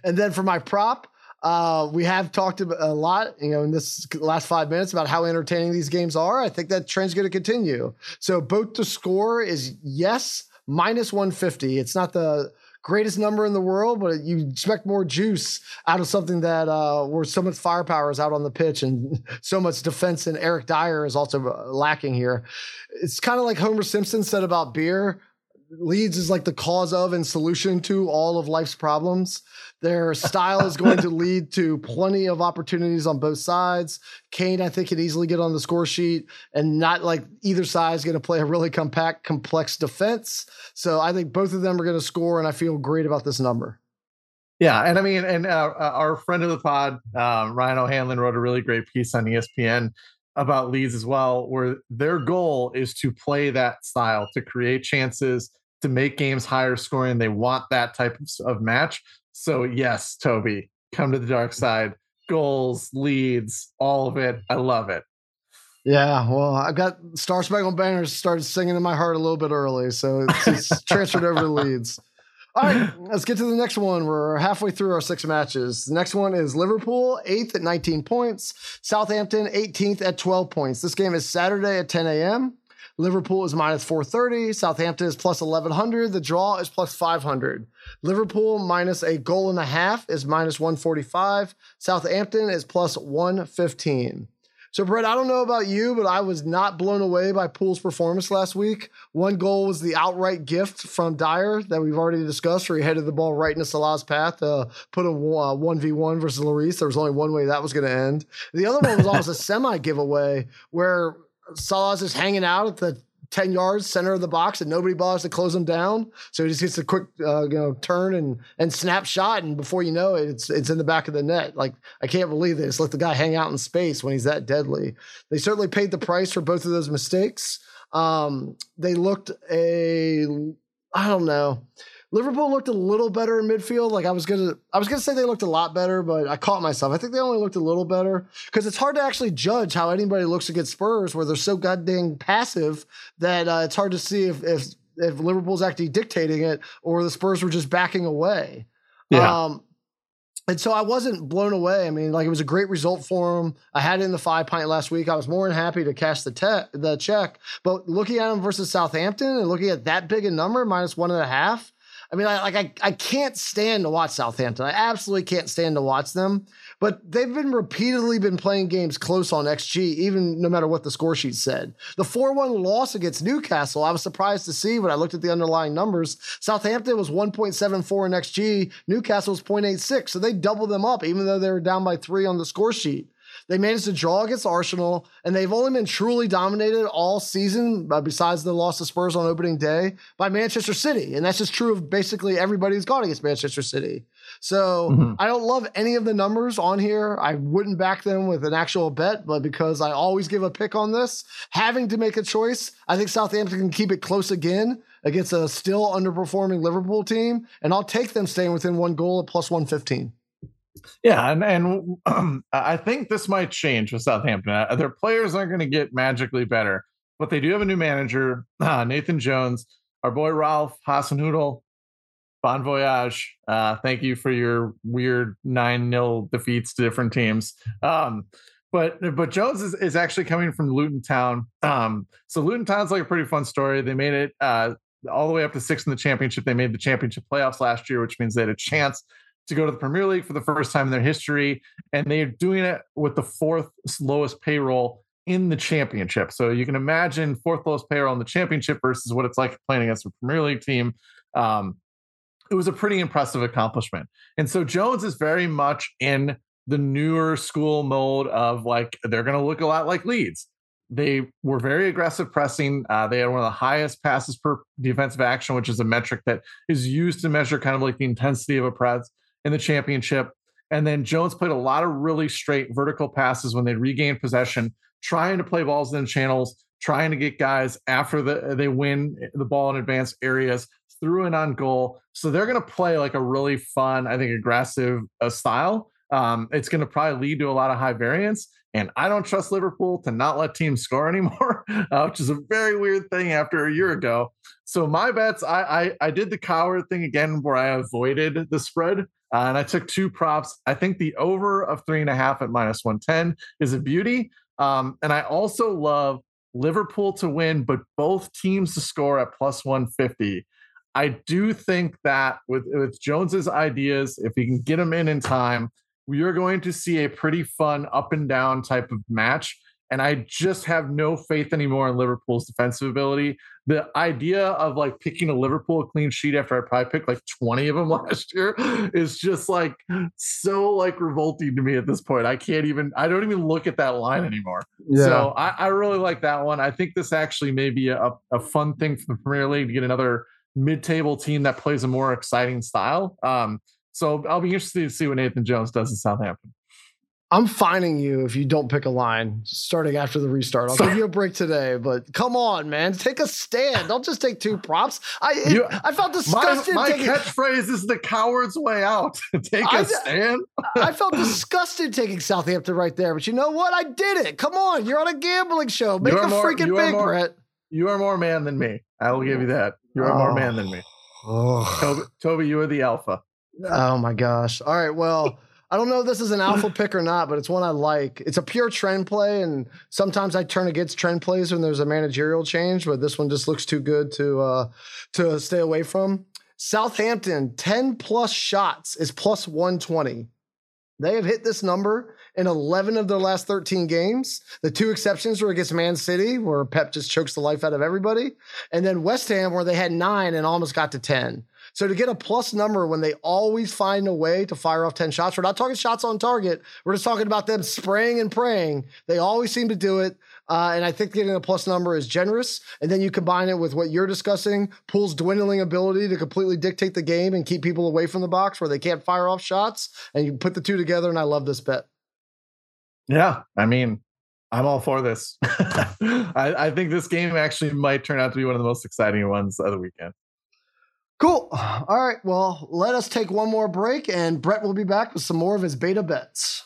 And then for my prop, uh, we have talked a lot, you know, in this last five minutes about how entertaining these games are. I think that trend's going to continue. So both the score is yes minus 150. It's not the greatest number in the world, but you expect more juice out of something that uh, where so much firepower is out on the pitch and so much defense. And Eric Dier is also lacking here. It's kind of like Homer Simpson said about beer Leeds is like the cause of and solution to all of life's problems. Their style is going to lead to plenty of opportunities on both sides. Kane, I think, can easily get on the score sheet, and not like either side is going to play a really compact, complex defense. So I think both of them are going to score, and I feel great about this number. Yeah, and I mean, and uh, uh our friend of the pod, um, Ryan O'Hanlon, wrote a really great piece on ESPN about Leeds as well, where their goal is to play that style, to create chances, to make games higher scoring. They want that type of, of match. So yes, Toby, come to the dark mm. side. Goals, Leeds, all of it. I love it. Yeah, well, I got Star Spangled Banners started singing in my heart a little bit early, so it's, it's transferred over to Leeds. All right, let's get to the next one. We're halfway through our six matches. The next one is Liverpool, eighth at 19 points. Southampton, 18th at 12 points. This game is Saturday at 10 a.m. Liverpool is minus 430. Southampton is plus 1100. The draw is plus 500. Liverpool minus a goal and a half is minus 145. Southampton is plus 115. So, Brett, I don't know about you, but I was not blown away by Pool's performance last week. One goal was the outright gift from Dier that we've already discussed, where he headed the ball right into Salah's path to put a uh, 1v1 versus Lloris. There was only one way that was going to end. The other one was almost a semi giveaway where Salah's just hanging out at the 10 yards center of the box and nobody bothers to close him down. So he just gets a quick uh, you know turn and and snap shot and before you know it it's it's in the back of the net. Like I can't believe they just let the guy hang out in space when he's that deadly. They certainly paid the price for both of those mistakes. Um, they looked a I don't know. Liverpool looked a little better in midfield. Like I was gonna, I was gonna say they looked a lot better, but I caught myself. I think they only looked a little better because it's hard to actually judge how anybody looks against Spurs, where they're so goddamn passive that uh, it's hard to see if if if Liverpool's actually dictating it or the Spurs were just backing away. Yeah. Um, and so I wasn't blown away. I mean, like it was a great result for him. I had it in the five pint last week. I was more than happy to cash the te- the check. But looking at him versus Southampton and looking at that big a number, minus one and a half, I mean, I, like I, I can't stand to watch Southampton. I absolutely can't stand to watch them. But they've been repeatedly been playing games close on XG, even no matter what the score sheet said. The 4-1 loss against Newcastle, I was surprised to see when I looked at the underlying numbers. Southampton was 1.74 in XG, Newcastle was 0.86. So they doubled them up, even though they were down by three on the score sheet. They managed to draw against Arsenal, and they've only been truly dominated all season, uh, besides the loss to Spurs on opening day, by Manchester City. And that's just true of basically everybody who's gone against Manchester City. So mm-hmm. I don't love any of the numbers on here. I wouldn't back them with an actual bet, but because I always give a pick on this, having to make a choice, I think Southampton can keep it close again against a still underperforming Liverpool team. And I'll take them staying within one goal at plus 115. Yeah, and and um, I think this might change with Southampton. Uh, their players aren't going to get magically better, but they do have a new manager, uh, Nathan Jones. Our boy Ralph Hasenhüttl, bon voyage. Uh, thank you for your weird nine 0 defeats to different teams. Um, but but Jones is, is actually coming from Luton Town. Um, so Luton Town's like a pretty fun story. They made it uh, all the way up to sixth in the championship. They made the championship playoffs last year, which means they had a chance to go to the Premier League for the first time in their history, and they're doing it with the fourth lowest payroll in the championship. So you can imagine fourth lowest payroll in the championship versus what it's like playing against a Premier League team. Um, it was a pretty impressive accomplishment. And so Jones is very much in the newer school mode of like they're going to look a lot like Leeds. They were very aggressive pressing. Uh, they had one of the highest passes per defensive action, which is a metric that is used to measure kind of like the intensity of a press in the championship. And then Jones played a lot of really straight vertical passes when they regained possession, trying to play balls in channels, trying to get guys after the, they win the ball in advanced areas, through and on goal. So they're going to play like a really fun, I think, aggressive uh, style. Um, it's going to probably lead to a lot of high variance. And I don't trust Liverpool to not let teams score anymore, uh, which is a very weird thing after a year ago. So my bets, I, I, I did the coward thing again where I avoided the spread. Uh, and I took two props. I think the over of three and a half at minus 110 is a beauty. Um, and I also love Liverpool to win, but both teams to score at plus 150. I do think that with, with Jones's ideas, if he can get them in in time, we are going to see a pretty fun up and down type of match. And I just have no faith anymore in Liverpool's defensive ability. The idea of like picking a Liverpool clean sheet after I probably picked like 20 of them last year is just like so like revolting to me at this point. I can't even, I don't even look at that line anymore. Yeah. So I, I really like that one. I think this actually may be a, a fun thing for the Premier League to get another mid-table team that plays a more exciting style. Um, so I'll be interested to see what Nathan Jones does in Southampton. I'm fining you if you don't pick a line starting after the restart. I'll give you a break today, but come on, man, take a stand. Don't just take two props. I it, you, I felt disgusted. My, my taking, catchphrase is the coward's way out. take a I, stand. I felt disgusted taking Southampton right there, but you know what? I did it. Come on, you're on a gambling show. Make a more, freaking big, more, Brett. You are more man than me. I will give you that. You are oh. more man than me. Oh. Toby, Toby, you are the alpha. Oh my gosh. All right. Well. I don't know if this is an alpha pick or not, but it's one I like. It's a pure trend play, and sometimes I turn against trend plays when there's a managerial change, but this one just looks too good to uh, to stay away from. Southampton, 10 plus shots is plus 120. They have hit this number in 11 of their last 13 games. The two exceptions were against Man City, where Pep just chokes the life out of everybody, and then West Ham, where they had nine and almost got to 10. So to get a plus number when they always find a way to fire off 10 shots, we're not talking shots on target. We're just talking about them spraying and praying. They always seem to do it. Uh, and I think getting a plus number is generous. And then you combine it with what you're discussing, Pool's dwindling ability to completely dictate the game and keep people away from the box where they can't fire off shots. And you put the two together, and I love this bet. Yeah. I mean, I'm all for this. I, I, think this game actually might turn out to be one of the most exciting ones of the weekend. Cool. All right. Well, let us take one more break, and Brett will be back with some more of his beta bets.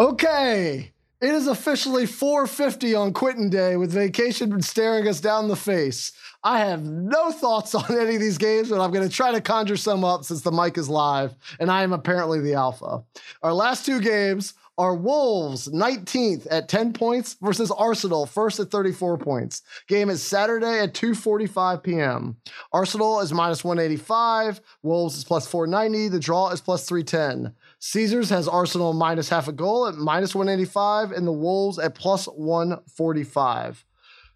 Okay. It is officially 450 on Quitting Day with vacation staring us down the face. I have no thoughts on any of these games, but I'm going to try to conjure some up since the mic is live, and I am apparently the alpha. Our last two games are Wolves 19th at 10 points versus Arsenal first at 34 points. Game is Saturday at 2:45 p.m. Arsenal is minus 185, Wolves is plus 490, the draw is plus 310. Caesars has Arsenal minus half a goal at minus 185 and the Wolves at plus 145.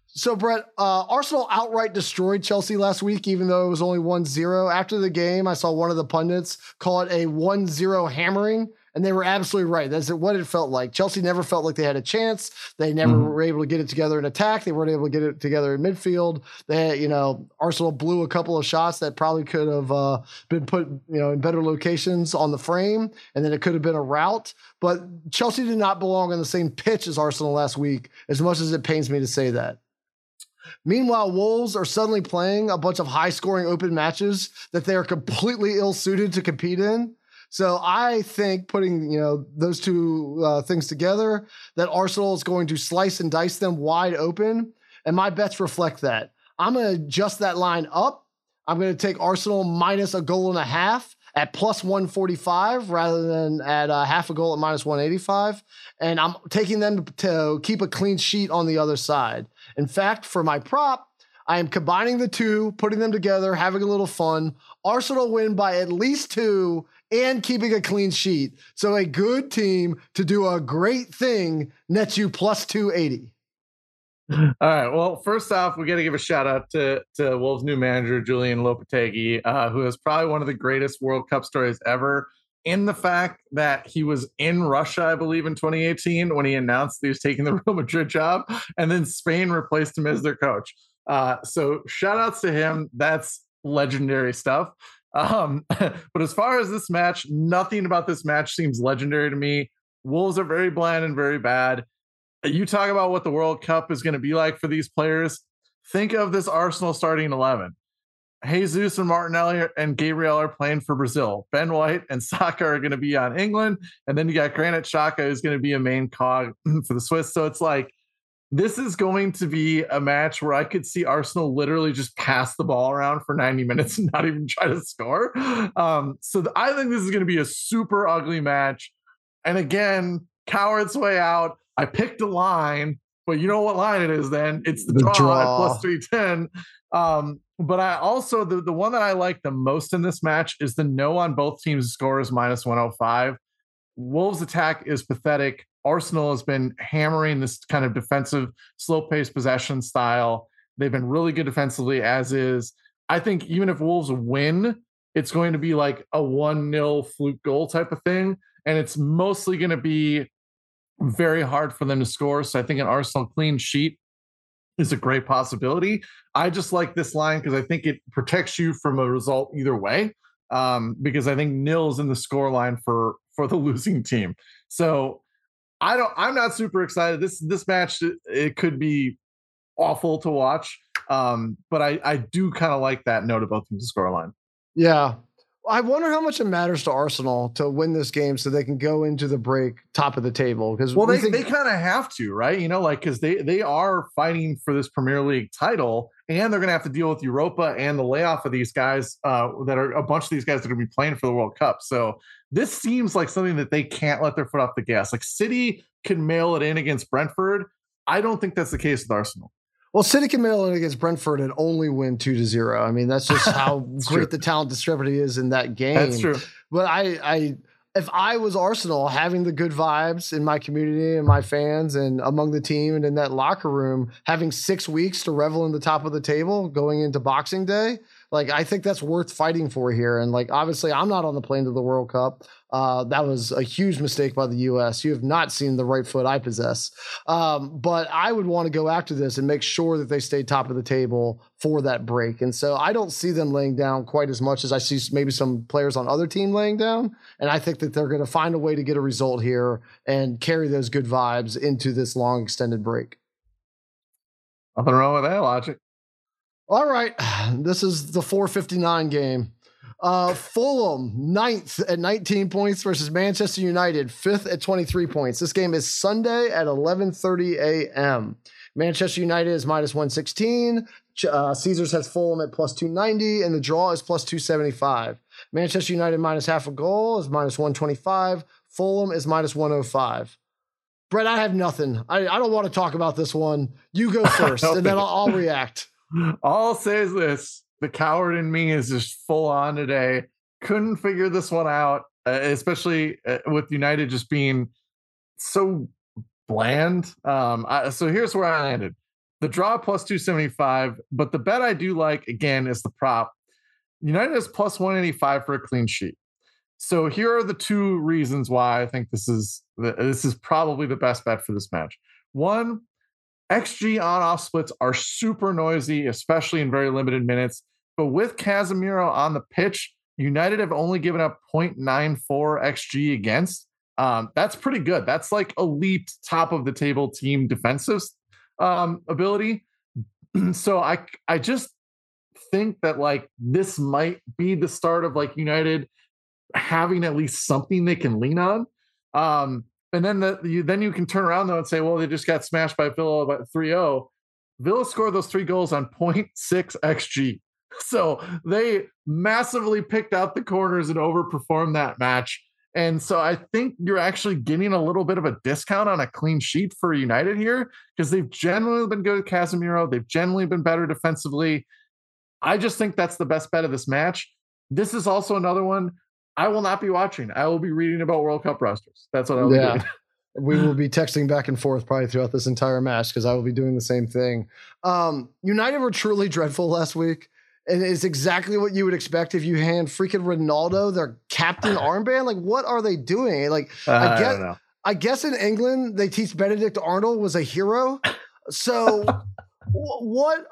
So, Brett, uh, Arsenal outright destroyed Chelsea last week, even though it was only 1 0. After the game, I saw one of the pundits call it a 1 0 hammering. And they were absolutely right. That's what it felt like. Chelsea never felt like they had a chance. They never mm-hmm. were able to get it together in attack. They weren't able to get it together in midfield. They, you know, Arsenal blew a couple of shots that probably could have uh, been put, you know, in better locations on the frame, and then it could have been a route. But Chelsea did not belong on the same pitch as Arsenal last week, as much as it pains me to say that. Meanwhile, Wolves are suddenly playing a bunch of high scoring open matches that they are completely ill suited to compete in. So I think putting you know those two uh, things together, that Arsenal is going to slice and dice them wide open, and my bets reflect that. I'm going to adjust that line up. I'm going to take Arsenal minus a goal and a half at plus 145 rather than at a half a goal at minus 185. And I'm taking them to keep a clean sheet on the other side. In fact, for my prop, I am combining the two, putting them together, having a little fun. Arsenal win by at least two and keeping a clean sheet. So a good team to do a great thing nets you plus 280. All right. Well, first off, we got to give a shout out to to Wolves' new manager Julian Lopetegui, uh, who is probably one of the greatest World Cup stories ever. In the fact that he was in Russia, I believe, in 2018 when he announced he was taking the Real Madrid job, and then Spain replaced him as their coach. Uh, so shout outs to him. That's legendary stuff. Um, but as far as this match, nothing about this match seems legendary to me. Wolves are very bland and very bad you talk about what the World Cup is going to be like for these players. Think of this Arsenal starting 11. Jesus and Martinelli and Gabriel are playing for Brazil. Ben White and Saka are going to be on England. And then you got Granit Xhaka, who's going to be a main cog for the Swiss. So it's like, this is going to be a match where I could see Arsenal literally just pass the ball around for 90 minutes and not even try to score. Um, so the, I think this is going to be a super ugly match. And again, coward's way out. I picked a line, but you know what line it is then? It's the, the draw, draw, at plus 310. Um, but I also, the, the one that I like the most in this match is the no on both teams scores minus 105. Wolves' attack is pathetic. Arsenal has been hammering this kind of defensive, slow paced possession style. They've been really good defensively, as is. I think even if Wolves win, it's going to be like a 1 0 fluke goal type of thing. And it's mostly going to be very hard for them to score. So I think an Arsenal clean sheet is a great possibility. I just like this line because I think it protects you from a result either way. Um, because I think nils in the score line for for the losing team. So I don't I'm not super excited. This this match it could be awful to watch. Um, but I I do kind of like that note about the score line. Yeah, I wonder how much it matters to Arsenal to win this game so they can go into the break top of the table. Because well, we they, think- they kind of have to, right? You know, like because they they are fighting for this Premier League title, and they're going to have to deal with Europa and the layoff of these guys uh, that are a bunch of these guys that are going to be playing for the World Cup. So this seems like something that they can't let their foot off the gas. Like City can mail it in against Brentford. I don't think that's the case with Arsenal. Well, City can mail it in against Brentford and only win two to zero. I mean, that's just how that's great true. the talent discrepancy is in that game. That's true. But I, I, if I was Arsenal, having the good vibes in my community and my fans and among the team and in that locker room, having six weeks to revel in the top of the table going into Boxing Day, like I think that's worth fighting for here. And like obviously, I'm not on the plane to the World Cup. Uh, that was a huge mistake by the U.S. You have not seen the right foot I possess. Um, but I would want to go after this and make sure that they stay top of the table for that break. And so I don't see them laying down quite as much as I see maybe some players on other team laying down. And I think that they're going to find a way to get a result here and carry those good vibes into this long extended break. Nothing wrong with that logic. All right. This is the 459 game. Uh, Fulham, ninth at 19 points versus Manchester United, fifth at 23 points. This game is Sunday at 11:30 a.m. Manchester United is minus 116. Uh, Caesars has Fulham at plus 290, and the draw is plus 275. Manchester United minus half a goal is minus 125. Fulham is minus 105. Brett, I have nothing. I, I don't want to talk about this one. You go first, and then I'll, I'll react. All I'll say this the coward in me is just full on today. Couldn't figure this one out, uh, especially uh, with United just being so bland. Um, I, so here's where I landed: the draw plus two seventy five, but the bet I do like again is the prop. United is plus one eighty five for a clean sheet. So here are the two reasons why I think this is this is probably the best bet for this match. One, XG on off splits are super noisy, especially in very limited minutes. But with Casemiro on the pitch, United have only given up 0.94 XG against. Um, that's pretty good. That's like elite top of the table team defensive um, ability. so I I just think that like this might be the start of like United having at least something they can lean on. Um, and then the, you then you can turn around though and say, well, they just got smashed by Villa by 3-0. Villa scored those three goals on 0.6 xg. So they massively picked out the corners and overperformed that match. And so I think you're actually getting a little bit of a discount on a clean sheet for United here because they've generally been good at Casemiro. They've generally been better defensively. I just think that's the best bet of this match. This is also another one I will not be watching. I will be reading about World Cup rosters. That's what I will yeah. we will be texting back and forth probably throughout this entire match because I will be doing the same thing. Um, United were truly dreadful last week. And it's exactly what you would expect if you hand freaking Ronaldo their captain armband. Like, what are they doing? Like, Uh, I I don't know. I guess in England they teach Benedict Arnold was a hero. So what?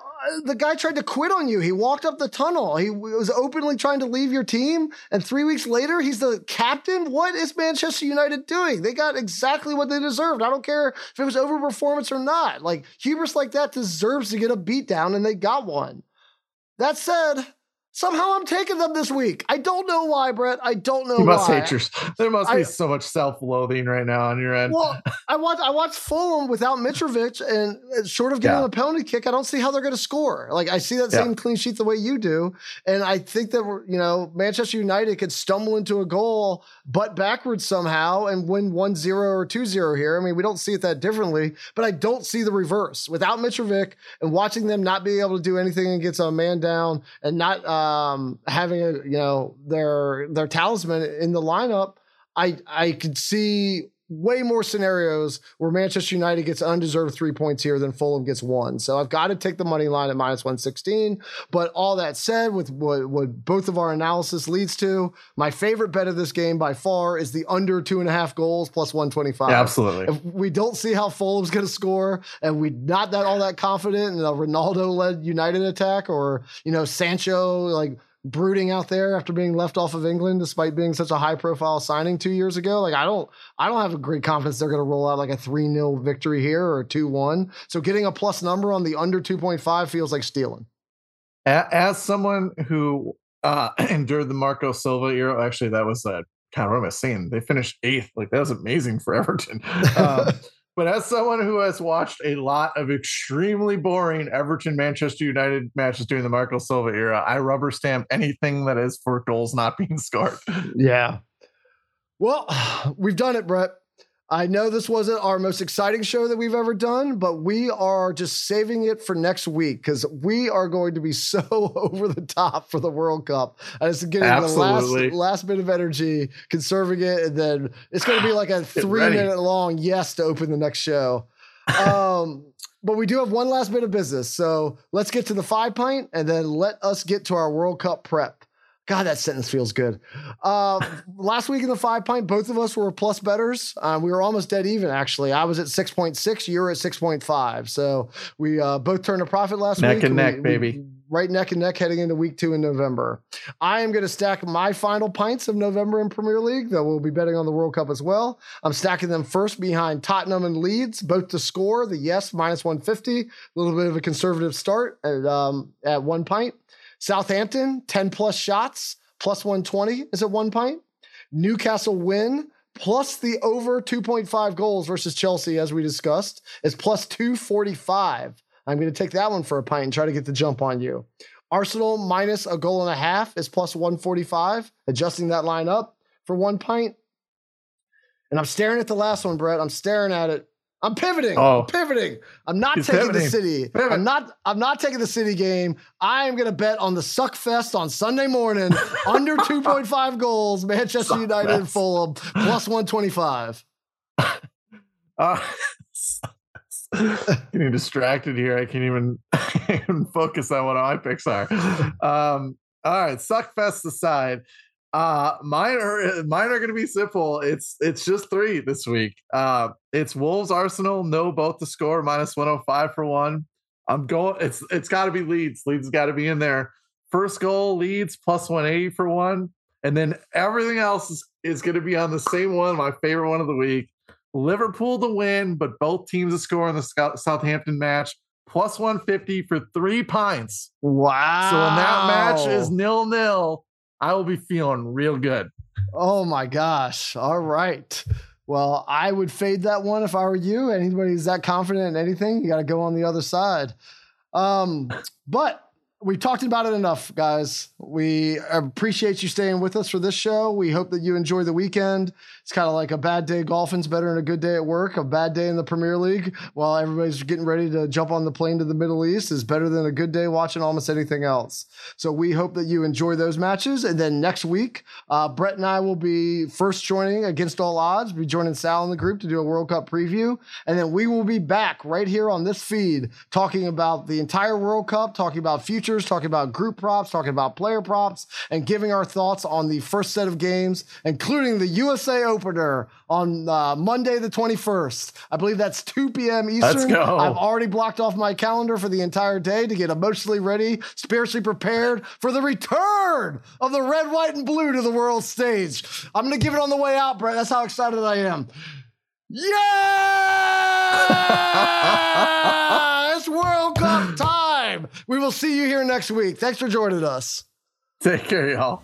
The guy tried to quit on you. He walked up the tunnel. He was openly trying to leave your team, and three weeks later he's the captain. What is Manchester United doing? They got exactly what they deserved. I don't care if it was overperformance or not. Like hubris like that deserves to get a beat down, and they got one. That said, somehow I'm taking them this week. I don't know why, Brett. I don't know You must why. hate your. There must be so much self-loathing right now on your end. Well, I watched I watched Fulham without Mitrovic, and uh, short of getting Yeah. a penalty kick, I don't see how they're going to score. Like I see that Yeah. same clean sheet the way you do, and I think that you know Manchester United could stumble into a goal, but backwards somehow, and win 1-0 or 2-0 here. I mean, we don't see it that differently, but I don't see the reverse without Mitrovic and watching them not be able to do anything and against a man down and not um, having a you know their their talisman in the lineup. I I could see way more scenarios where Manchester United gets undeserved three points here than Fulham gets one. So I've got to take the money line at minus 116. But all that said, with what, what both of our analysis leads to, my favorite bet of this game by far is the under two and a half goals plus 125. Yeah, absolutely. If we don't see how Fulham's going to score, and we're not that all that confident in a Ronaldo-led United attack, or you know Sancho like brooding out there after being left off of England despite being such a high-profile signing two years ago, like I don't, I don't have a great confidence they're going to roll out like a three 0 victory here or two one. So getting a plus number on the under two point five feels like stealing. As someone who uh, endured the Marco Silva era, actually, that was uh, kind of what I saying? They finished eighth. Like that was amazing for Everton. Um, but as someone who has watched a lot of extremely boring Everton Manchester United matches during the Marco Silva era, I rubber stamp anything that is for goals not being scored. Yeah. Well, we've done it, Brett. I know this wasn't our most exciting show that we've ever done, but we are just saving it for next week because we are going to be so over the top for the World Cup. And it's getting Absolutely. the last, last bit of energy, conserving it, and then it's going to be like a three minute long yes to open the next show. Um, but we do have one last bit of business. So let's get to the five pint and then let us get to our World Cup prep. God, that sentence feels good. Uh, last week in the five pint, both of us were plus betters. Um, we were almost dead even, actually. I was at 6.6, you were at 6.5. So we uh, both turned a profit last Neck week. Neck and We- neck, we- baby. right neck and neck heading into week two in November. I am going to stack my final pints of November in Premier League, though we'll be betting on the World Cup as well. I'm stacking them first behind Tottenham and Leeds, both to score. The yes, minus 150, a little bit of a conservative start at, um, at one pint. Southampton, 10 plus shots, plus 120 is at one pint. Newcastle win, plus the over 2.5 goals versus Chelsea, as we discussed, is plus 245. I'm going to take that one for a pint and try to get the jump on you. Arsenal minus a goal and a half is plus 145, adjusting that line up for one pint. And I'm staring at the last one, Brett. I'm staring at it. I'm pivoting. Oh. I'm pivoting. I'm not He's taking the city. Pivot. I'm not. I'm not taking the city game. I am going to bet on the suck fest on Sunday morning under 2.5 goals. Manchester Suck United and fest. Fulham plus 125. Uh, getting distracted here. I can't even, even focus on what my picks are. Um, all right, suckfest aside, uh, mine are mine are going to be simple. It's it's just three this week. Uh, it's Wolves Arsenal. No, both to score minus one hundred five for one. I'm going. It's it's got to be Leeds. Leeds got to be in there. First goal Leeds plus one eighty for one, and then everything else is, is going to be on the same one. My favorite one of the week. Liverpool to win, but both teams to score in the Southampton match. Plus 150 for three pints. Wow. So when that match is nil nil, I will be feeling real good. Oh my gosh. All right. Well, I would fade that one if I were you. Anybody who's that confident in anything, you got to go on the other side. Um, but we talked about it enough, guys. We appreciate you staying with us for this show. We hope that you enjoy the weekend. It's kind of like a bad day golfing's better than a good day at work. A bad day in the Premier League while everybody's getting ready to jump on the plane to the Middle East is better than a good day watching almost anything else. So we hope that you enjoy those matches. And then next week, uh, Brett and I will be first joining against all odds, be joining Sal in the group to do a World Cup preview. And then we will be back right here on this feed talking about the entire World Cup, talking about futures, talking about group props, talking about player props, and giving our thoughts on the first set of games, including the USA opener on uh, Monday, the 21st. I believe that's 2 p.m. Eastern. Let's go. I've already blocked off my calendar for the entire day to get emotionally ready, spiritually prepared for the return of the red, white, and blue to the world stage. I'm going to give it on the way out, Brett. That's how excited I am. Yeah! it's World Cup time. We will see you here next week. Thanks for joining us. Take care, y'all.